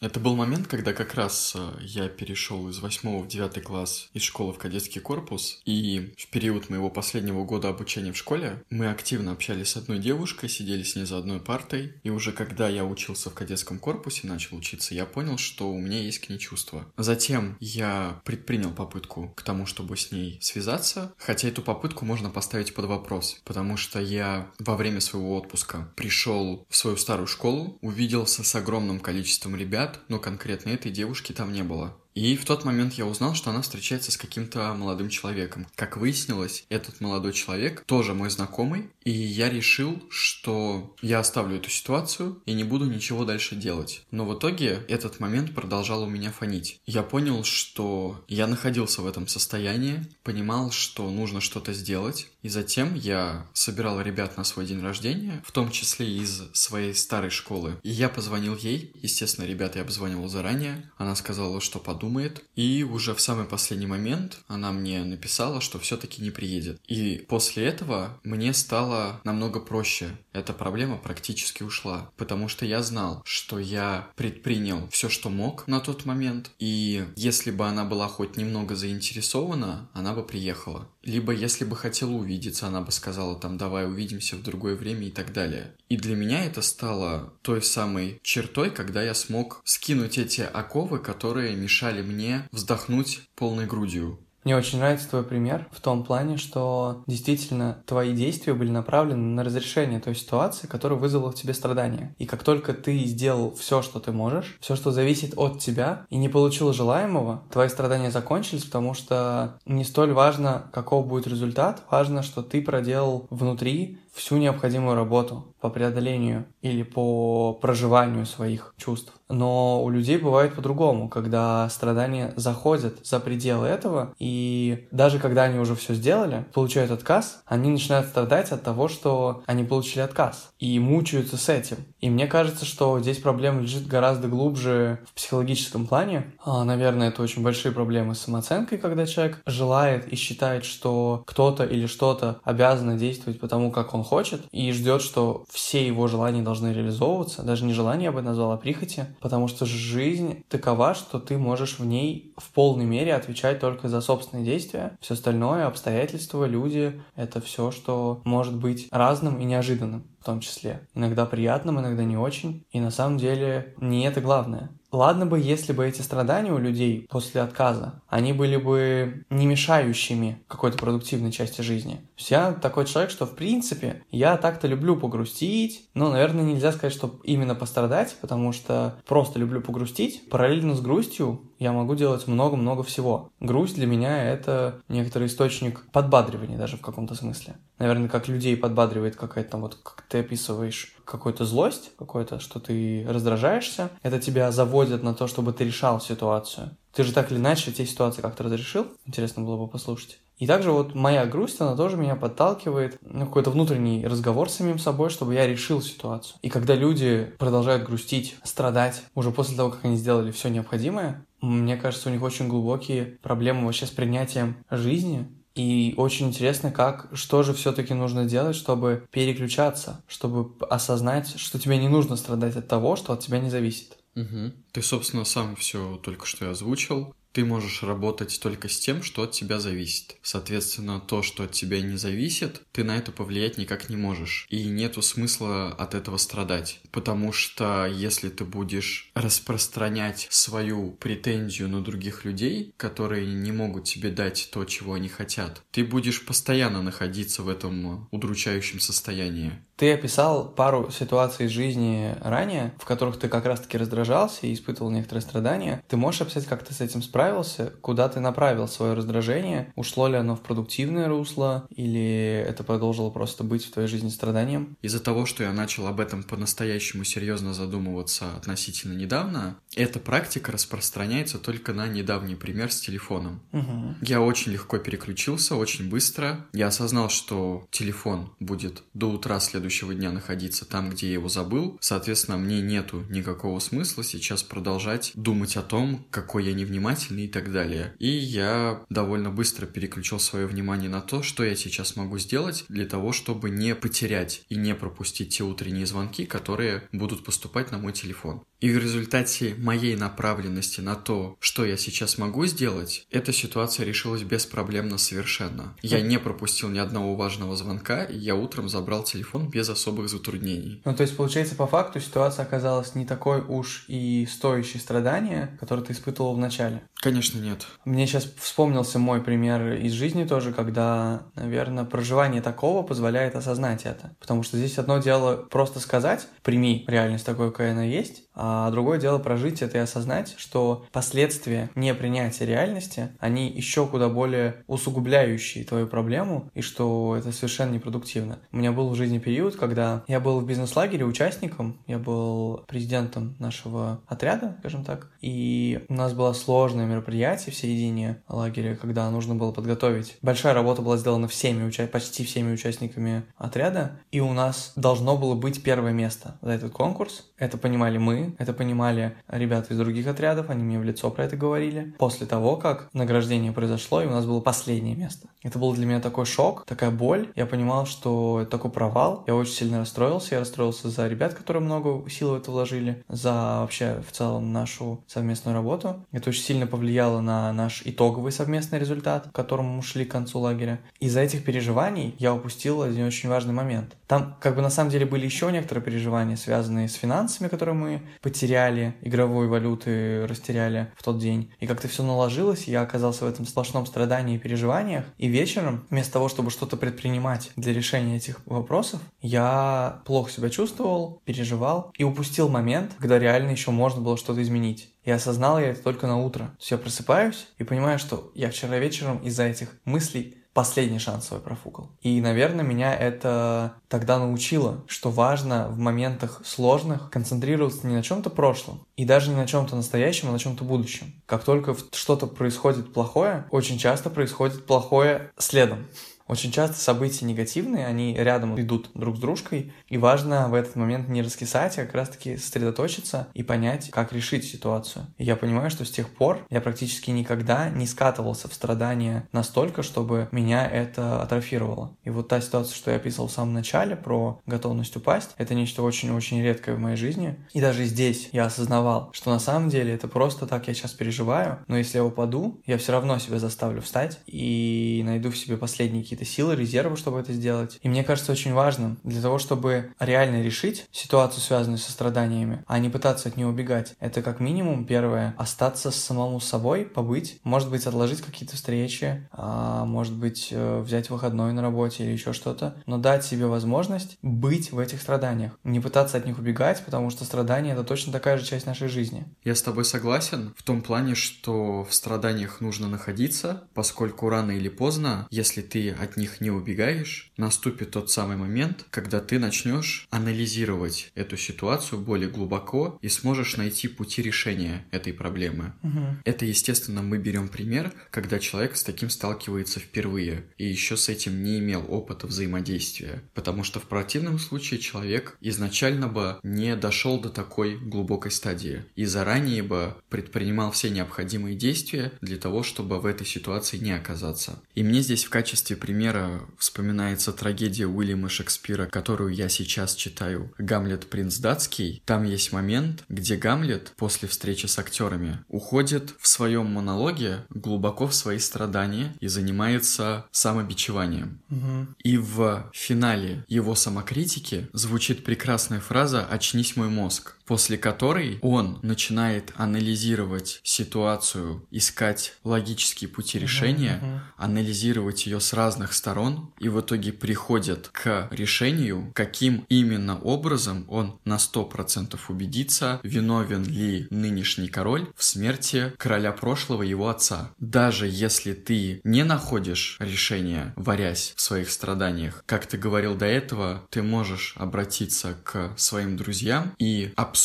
Speaker 2: Это был момент, когда как раз э, я перешел из 8 в 9 класс из школы в кадетский корпус, и в период моего последнего года обучения в школе мы активно общались с одной девушкой, сидели с ней за одной партой, и уже когда я учился в кадетском корпусе, начал учиться, я понял, что у меня есть к ней чувства. Затем я предпринял попытку к тому, чтобы с ней связаться, хотя эту попытку можно поставить под вопрос, потому что я во время своего отпуска пришел в свою старую школу, увиделся с огромным количеством ребят, ребят, но конкретно этой девушки там не было. И в тот момент я узнал, что она встречается с каким-то молодым человеком. Как выяснилось, этот молодой человек тоже мой знакомый, и я решил, что я оставлю эту ситуацию и не буду ничего дальше делать. Но в итоге этот момент продолжал у меня фонить. Я понял, что я находился в этом состоянии, понимал, что нужно что-то сделать, и затем я собирал ребят на свой день рождения, в том числе из своей старой школы. И я позвонил ей, естественно, ребята я обзванивал заранее, она сказала, что подумает, думает. И уже в самый последний момент она мне написала, что все-таки не приедет. И после этого мне стало намного проще. Эта проблема практически ушла, потому что я знал, что я предпринял все, что мог на тот момент. И если бы она была хоть немного заинтересована, она бы приехала. Либо если бы хотела увидеться, она бы сказала там давай увидимся в другое время и так далее. И для меня это стало той самой чертой, когда я смог скинуть эти оковы, которые мешали мне вздохнуть полной грудью.
Speaker 1: Мне очень нравится твой пример в том плане, что действительно твои действия были направлены на разрешение той ситуации, которая вызвала в тебе страдания. И как только ты сделал все, что ты можешь, все, что зависит от тебя, и не получил желаемого, твои страдания закончились, потому что не столь важно, каков будет результат, важно, что ты проделал внутри всю необходимую работу по преодолению или по проживанию своих чувств. Но у людей бывает по-другому, когда страдания заходят за пределы этого, и даже когда они уже все сделали, получают отказ, они начинают страдать от того, что они получили отказ, и мучаются с этим. И мне кажется, что здесь проблема лежит гораздо глубже в психологическом плане. А, наверное, это очень большие проблемы с самооценкой, когда человек желает и считает, что кто-то или что-то обязано действовать потому, как он хочет, и ждет, что все его желания должны реализовываться, даже не желания я бы назвал, а прихоти, потому что жизнь такова, что ты можешь в ней в полной мере отвечать только за собственные действия. Все остальное, обстоятельства, люди — это все, что может быть разным и неожиданным в том числе. Иногда приятным, иногда не очень. И на самом деле не это главное. Ладно бы, если бы эти страдания у людей после отказа, они были бы не мешающими какой-то продуктивной части жизни. Есть я такой человек, что в принципе я так-то люблю погрустить, но, наверное, нельзя сказать, что именно пострадать, потому что просто люблю погрустить. Параллельно с грустью я могу делать много-много всего. Грусть для меня это некоторый источник подбадривания даже в каком-то смысле. Наверное, как людей подбадривает какая-то там вот, как ты описываешь, какую-то злость, какое-то, что ты раздражаешься. Это тебя заводит на то, чтобы ты решал ситуацию. Ты же так или иначе те ситуации как-то разрешил. Интересно было бы послушать. И также вот моя грусть, она тоже меня подталкивает на какой-то внутренний разговор с самим собой, чтобы я решил ситуацию. И когда люди продолжают грустить, страдать, уже после того, как они сделали все необходимое, мне кажется, у них очень глубокие проблемы вообще с принятием жизни, и очень интересно, как, что же все-таки нужно делать, чтобы переключаться, чтобы осознать, что тебе не нужно страдать от того, что от тебя не зависит.
Speaker 2: Угу. Ты, собственно, сам все только что и озвучил. Ты можешь работать только с тем, что от тебя зависит. Соответственно, то, что от тебя не зависит, ты на это повлиять никак не можешь. И нету смысла от этого страдать. Потому что если ты будешь распространять свою претензию на других людей, которые не могут тебе дать то, чего они хотят, ты будешь постоянно находиться в этом удручающем состоянии.
Speaker 1: Ты описал пару ситуаций из жизни ранее, в которых ты как раз-таки раздражался и испытывал некоторые страдания. Ты можешь описать, как ты с этим справился? Куда ты направил свое раздражение? Ушло ли оно в продуктивное русло? Или это продолжило просто быть в твоей жизни страданием?
Speaker 2: Из-за того, что я начал об этом по-настоящему серьезно задумываться относительно недавно, эта практика распространяется только на недавний пример с телефоном.
Speaker 1: Угу.
Speaker 2: Я очень легко переключился, очень быстро. Я осознал, что телефон будет до утра следующего дня находиться там, где я его забыл. Соответственно, мне нету никакого смысла сейчас продолжать думать о том, какой я невнимательный и так далее. И я довольно быстро переключил свое внимание на то, что я сейчас могу сделать для того, чтобы не потерять и не пропустить те утренние звонки, которые будут поступать на мой телефон. И в результате моей направленности на то, что я сейчас могу сделать, эта ситуация решилась беспроблемно совершенно. Я не пропустил ни одного важного звонка, и я утром забрал телефон без особых затруднений.
Speaker 1: Ну, то есть, получается, по факту ситуация оказалась не такой уж и стоящей страдания, которое ты испытывал в начале.
Speaker 2: Конечно, нет.
Speaker 1: Мне сейчас вспомнился мой пример из жизни тоже, когда, наверное, проживание такого позволяет осознать это. Потому что здесь одно дело просто сказать, прими реальность такой, какая она есть, а другое дело прожить это и осознать, что последствия непринятия реальности, они еще куда более усугубляющие твою проблему, и что это совершенно непродуктивно. У меня был в жизни период, когда я был в бизнес-лагере участником, я был президентом нашего отряда, скажем так, и у нас было сложное мероприятие в середине лагеря, когда нужно было подготовить. Большая работа была сделана всеми, уча... почти всеми участниками отряда, и у нас должно было быть первое место за этот конкурс. Это понимали мы, это понимали ребята из других отрядов, они мне в лицо про это говорили. После того, как награждение произошло, и у нас было последнее место. Это был для меня такой шок, такая боль. Я понимал, что это такой провал. Я очень сильно расстроился. Я расстроился за ребят, которые много сил в это вложили, за вообще в целом нашу совместную работу. Это очень сильно повлияло на наш итоговый совместный результат, к которому мы шли к концу лагеря. Из-за этих переживаний я упустил один очень важный момент. Там как бы на самом деле были еще некоторые переживания, связанные с финансами, которые мы потеряли, игровой валюты растеряли в тот день. И как-то все наложилось, я оказался в этом сплошном страдании и переживаниях. И вечером, вместо того, чтобы что-то предпринимать для решения этих вопросов, я плохо себя чувствовал, переживал и упустил момент, когда реально еще можно было что-то изменить. И осознал я это только на утро. То есть я просыпаюсь и понимаю, что я вчера вечером из-за этих мыслей последний шанс свой профукал. И, наверное, меня это тогда научило, что важно в моментах сложных концентрироваться не на чем-то прошлом, и даже не на чем-то настоящем, а на чем-то будущем. Как только что-то происходит плохое, очень часто происходит плохое следом. Очень часто события негативные, они рядом идут друг с дружкой, и важно в этот момент не раскисать, а как раз-таки сосредоточиться и понять, как решить ситуацию. И я понимаю, что с тех пор я практически никогда не скатывался в страдания настолько, чтобы меня это атрофировало. И вот та ситуация, что я описывал в самом начале про готовность упасть, это нечто очень-очень редкое в моей жизни. И даже здесь я осознавал, что на самом деле это просто так я сейчас переживаю, но если я упаду, я все равно себя заставлю встать и найду в себе последние какие-то какие-то силы, резервы, чтобы это сделать. И мне кажется очень важным для того, чтобы реально решить ситуацию, связанную со страданиями, а не пытаться от нее убегать. Это как минимум первое, остаться с самому собой, побыть, может быть, отложить какие-то встречи, а, может быть, э, взять выходной на работе или еще что-то, но дать себе возможность быть в этих страданиях, не пытаться от них убегать, потому что страдания — это точно такая же часть нашей жизни.
Speaker 2: Я с тобой согласен в том плане, что в страданиях нужно находиться, поскольку рано или поздно, если ты от них не убегаешь, наступит тот самый момент, когда ты начнешь анализировать эту ситуацию более глубоко и сможешь найти пути решения этой проблемы.
Speaker 1: Угу.
Speaker 2: Это, естественно, мы берем пример, когда человек с таким сталкивается впервые и еще с этим не имел опыта взаимодействия, потому что в противном случае человек изначально бы не дошел до такой глубокой стадии и заранее бы предпринимал все необходимые действия для того, чтобы в этой ситуации не оказаться. И мне здесь в качестве примера примера вспоминается трагедия Уильяма Шекспира, которую я сейчас читаю, «Гамлет. Принц датский». Там есть момент, где Гамлет после встречи с актерами уходит в своем монологе глубоко в свои страдания и занимается самобичеванием.
Speaker 1: Угу.
Speaker 2: И в финале его самокритики звучит прекрасная фраза «Очнись мой мозг». После которой он начинает анализировать ситуацию, искать логические пути решения, uh-huh, uh-huh. анализировать ее с разных сторон и в итоге приходит к решению, каким именно образом он на 100% убедится, виновен ли нынешний король в смерти короля прошлого его отца. Даже если ты не находишь решения, варясь в своих страданиях, как ты говорил до этого, ты можешь обратиться к своим друзьям и обсудить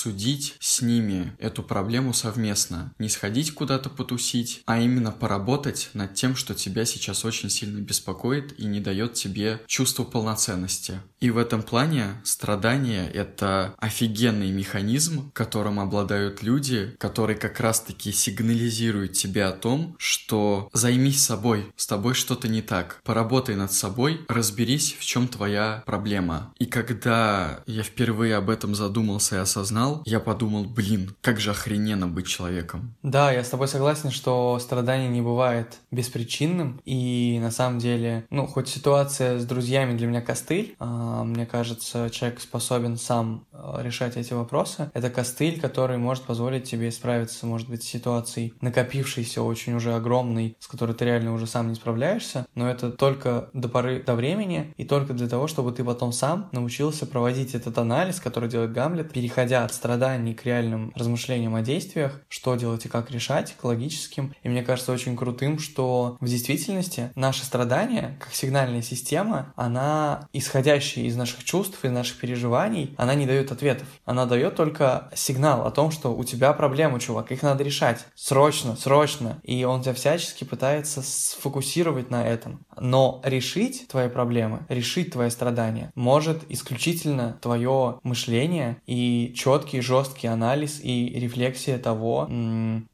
Speaker 2: с ними эту проблему совместно. Не сходить куда-то потусить, а именно поработать над тем, что тебя сейчас очень сильно беспокоит и не дает тебе чувство полноценности. И в этом плане страдание — это офигенный механизм, которым обладают люди, который как раз-таки сигнализирует тебе о том, что займись собой, с тобой что-то не так, поработай над собой, разберись, в чем твоя проблема. И когда я впервые об этом задумался и осознал, я подумал, блин, как же охрененно быть человеком.
Speaker 1: Да, я с тобой согласен, что страдание не бывает беспричинным, и на самом деле, ну, хоть ситуация с друзьями для меня костыль, а, мне кажется, человек способен сам а, решать эти вопросы. Это костыль, который может позволить тебе справиться, может быть, с ситуацией накопившейся очень уже огромной, с которой ты реально уже сам не справляешься, но это только до поры до времени и только для того, чтобы ты потом сам научился проводить этот анализ, который делает Гамлет, переходя от страданий к реальным размышлениям о действиях, что делать и как решать, к логическим. И мне кажется очень крутым, что в действительности наши страдания, как сигнальная система, она, исходящая из наших чувств, из наших переживаний, она не дает ответов. Она дает только сигнал о том, что у тебя проблемы, чувак, их надо решать. Срочно, срочно. И он тебя всячески пытается сфокусировать на этом. Но решить твои проблемы, решить твои страдания может исключительно твое мышление и четкий, жесткий анализ и рефлексия того,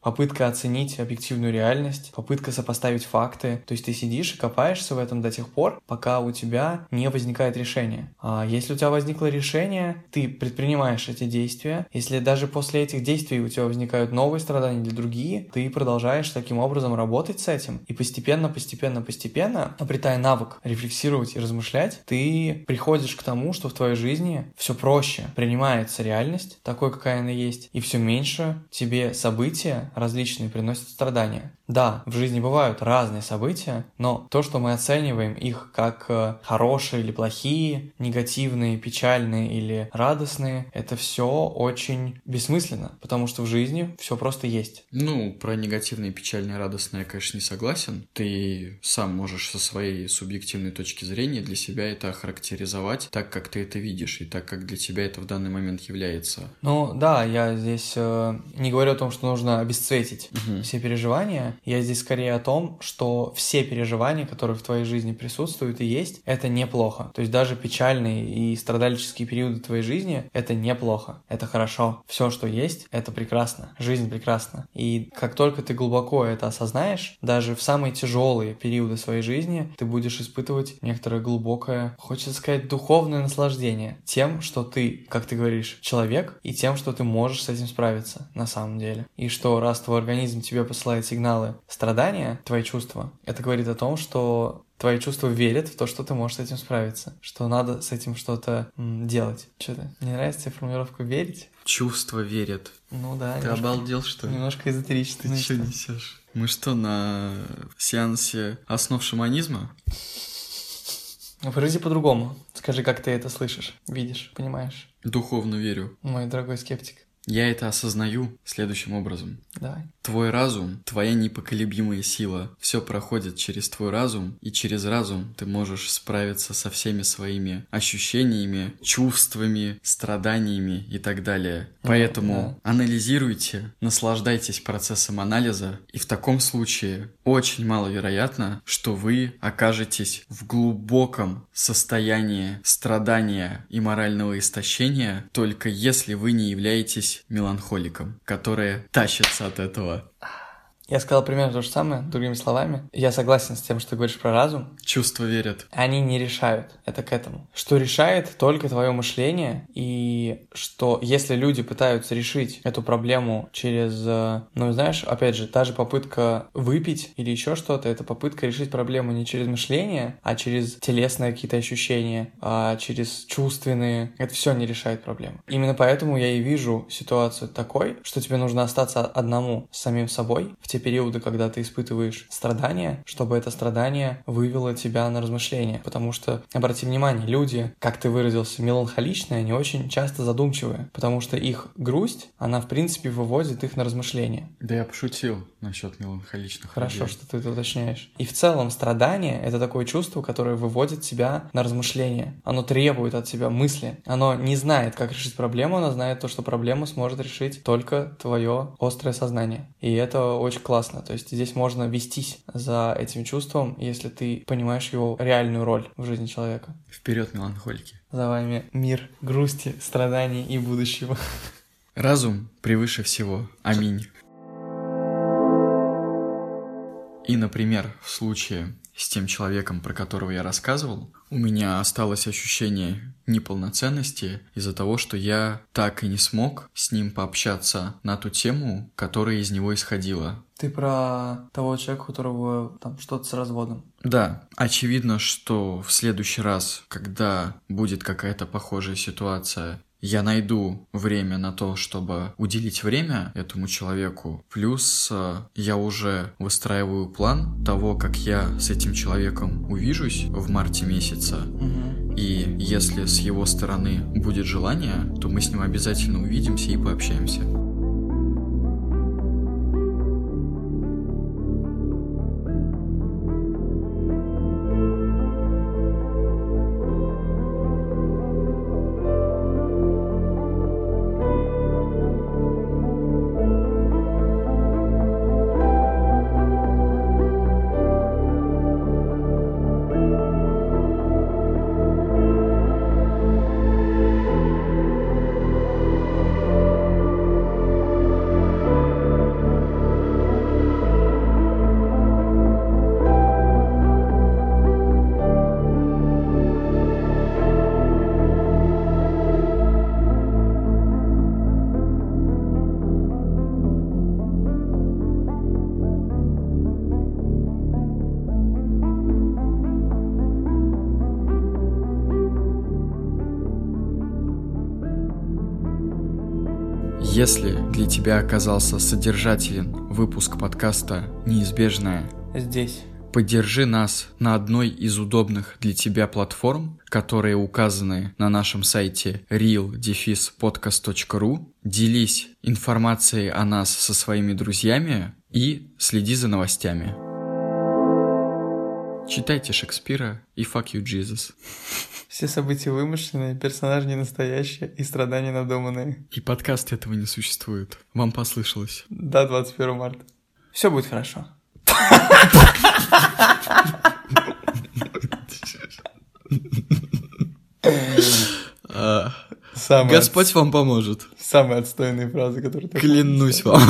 Speaker 1: попытка оценить объективную реальность, попытка сопоставить факты. То есть ты сидишь и копаешься в этом до тех пор, пока у тебя не возникает решение. А если у тебя возникло решение, ты предпринимаешь эти действия. Если даже после этих действий у тебя возникают новые страдания или другие, ты продолжаешь таким образом работать с этим и постепенно, постепенно, постепенно, обретая навык рефлексировать и размышлять, ты приходишь к тому, что в твоей жизни все проще принимается реальность такой, какая она есть, и все меньше тебе события различные приносят страдания. Да, в жизни бывают разные события, но то, что мы оцениваем их как э, хорошие или плохие, негативные, печальные или радостные, это все очень бессмысленно, потому что в жизни все просто есть.
Speaker 2: Ну, про негативные, печальные, радостные я, конечно, не согласен. Ты сам можешь со своей субъективной точки зрения для себя это охарактеризовать так, как ты это видишь, и так, как для тебя это в данный момент является.
Speaker 1: Ну, да, я здесь э, не говорю о том, что нужно обесцветить угу. все переживания, я здесь скорее о том, что все переживания, которые в твоей жизни присутствуют и есть, это неплохо. То есть даже печальные и страдальческие периоды твоей жизни — это неплохо, это хорошо. Все, что есть, это прекрасно. Жизнь прекрасна. И как только ты глубоко это осознаешь, даже в самые тяжелые периоды своей жизни ты будешь испытывать некоторое глубокое, хочется сказать, духовное наслаждение тем, что ты, как ты говоришь, человек, и тем, что ты можешь с этим справиться на самом деле. И что раз твой организм тебе посылает сигналы страдания, твои чувства, это говорит о том, что твои чувства верят в то, что ты можешь с этим справиться, что надо с этим что-то делать. Что-то. Мне нравится тебе формулировка «верить».
Speaker 2: Чувства верят.
Speaker 1: Ну да.
Speaker 2: Ты немножко, обалдел, что ли?
Speaker 1: Немножко эзотерично.
Speaker 2: Ты что несешь? Мы что, на сеансе основ шаманизма?
Speaker 1: Подожди по-другому. Скажи, как ты это слышишь, видишь, понимаешь?
Speaker 2: Духовно верю.
Speaker 1: Мой дорогой скептик.
Speaker 2: Я это осознаю следующим образом.
Speaker 1: Давай.
Speaker 2: Твой разум, твоя непоколебимая сила, все проходит через твой разум, и через разум ты можешь справиться со всеми своими ощущениями, чувствами, страданиями и так далее. Поэтому да. анализируйте, наслаждайтесь процессом анализа, и в таком случае очень маловероятно, что вы окажетесь в глубоком состоянии страдания и морального истощения, только если вы не являетесь меланхоликом, которое тащится от этого
Speaker 1: Я сказал примерно то же самое, другими словами. Я согласен с тем, что ты говоришь про разум.
Speaker 2: Чувства верят.
Speaker 1: Они не решают. Это к этому. Что решает только твое мышление, и что если люди пытаются решить эту проблему через, э, ну, знаешь, опять же, та же попытка выпить или еще что-то, это попытка решить проблему не через мышление, а через телесные какие-то ощущения, а через чувственные. Это все не решает проблему. Именно поэтому я и вижу ситуацию такой, что тебе нужно остаться одному с самим собой в те периоды, когда ты испытываешь страдания, чтобы это страдание вывело тебя на размышления. Потому что, обрати внимание, люди, как ты выразился, меланхоличные, они очень часто задумчивые, потому что их грусть, она в принципе выводит их на размышления.
Speaker 2: Да я пошутил насчет меланхоличных
Speaker 1: Хорошо,
Speaker 2: людей.
Speaker 1: что ты это уточняешь. И в целом страдание — это такое чувство, которое выводит тебя на размышления. Оно требует от тебя мысли. Оно не знает, как решить проблему, оно знает то, что проблему сможет решить только твое острое сознание. И это очень классно. То есть здесь можно вестись за этим чувством, если ты понимаешь его реальную роль в жизни человека.
Speaker 2: Вперед, меланхолики.
Speaker 1: За вами мир грусти, страданий и будущего.
Speaker 2: Разум превыше всего. Аминь. И, например, в случае с тем человеком, про которого я рассказывал, у меня осталось ощущение неполноценности из-за того, что я так и не смог с ним пообщаться на ту тему, которая из него исходила.
Speaker 1: Ты про того человека, у которого там что-то с разводом.
Speaker 2: Да, очевидно, что в следующий раз, когда будет какая-то похожая ситуация, я найду время на то, чтобы уделить время этому человеку. Плюс э, я уже выстраиваю план того, как я с этим человеком увижусь в марте месяца.
Speaker 1: Угу.
Speaker 2: И если с его стороны будет желание, то мы с ним обязательно увидимся и пообщаемся. Если для тебя оказался содержателен выпуск подкаста «Неизбежное»,
Speaker 1: Здесь.
Speaker 2: поддержи нас на одной из удобных для тебя платформ, которые указаны на нашем сайте real-podcast.ru, делись информацией о нас со своими друзьями и следи за новостями. Читайте Шекспира и Fuck you, Jesus.
Speaker 1: Все события вымышленные, персонажи не настоящие и страдания надуманные.
Speaker 2: И подкаст этого не существует. Вам послышалось.
Speaker 1: До 21 марта. Все будет хорошо. Самые
Speaker 2: Господь вам поможет.
Speaker 1: Самые отстойные фразы, которые ты
Speaker 2: Клянусь вам.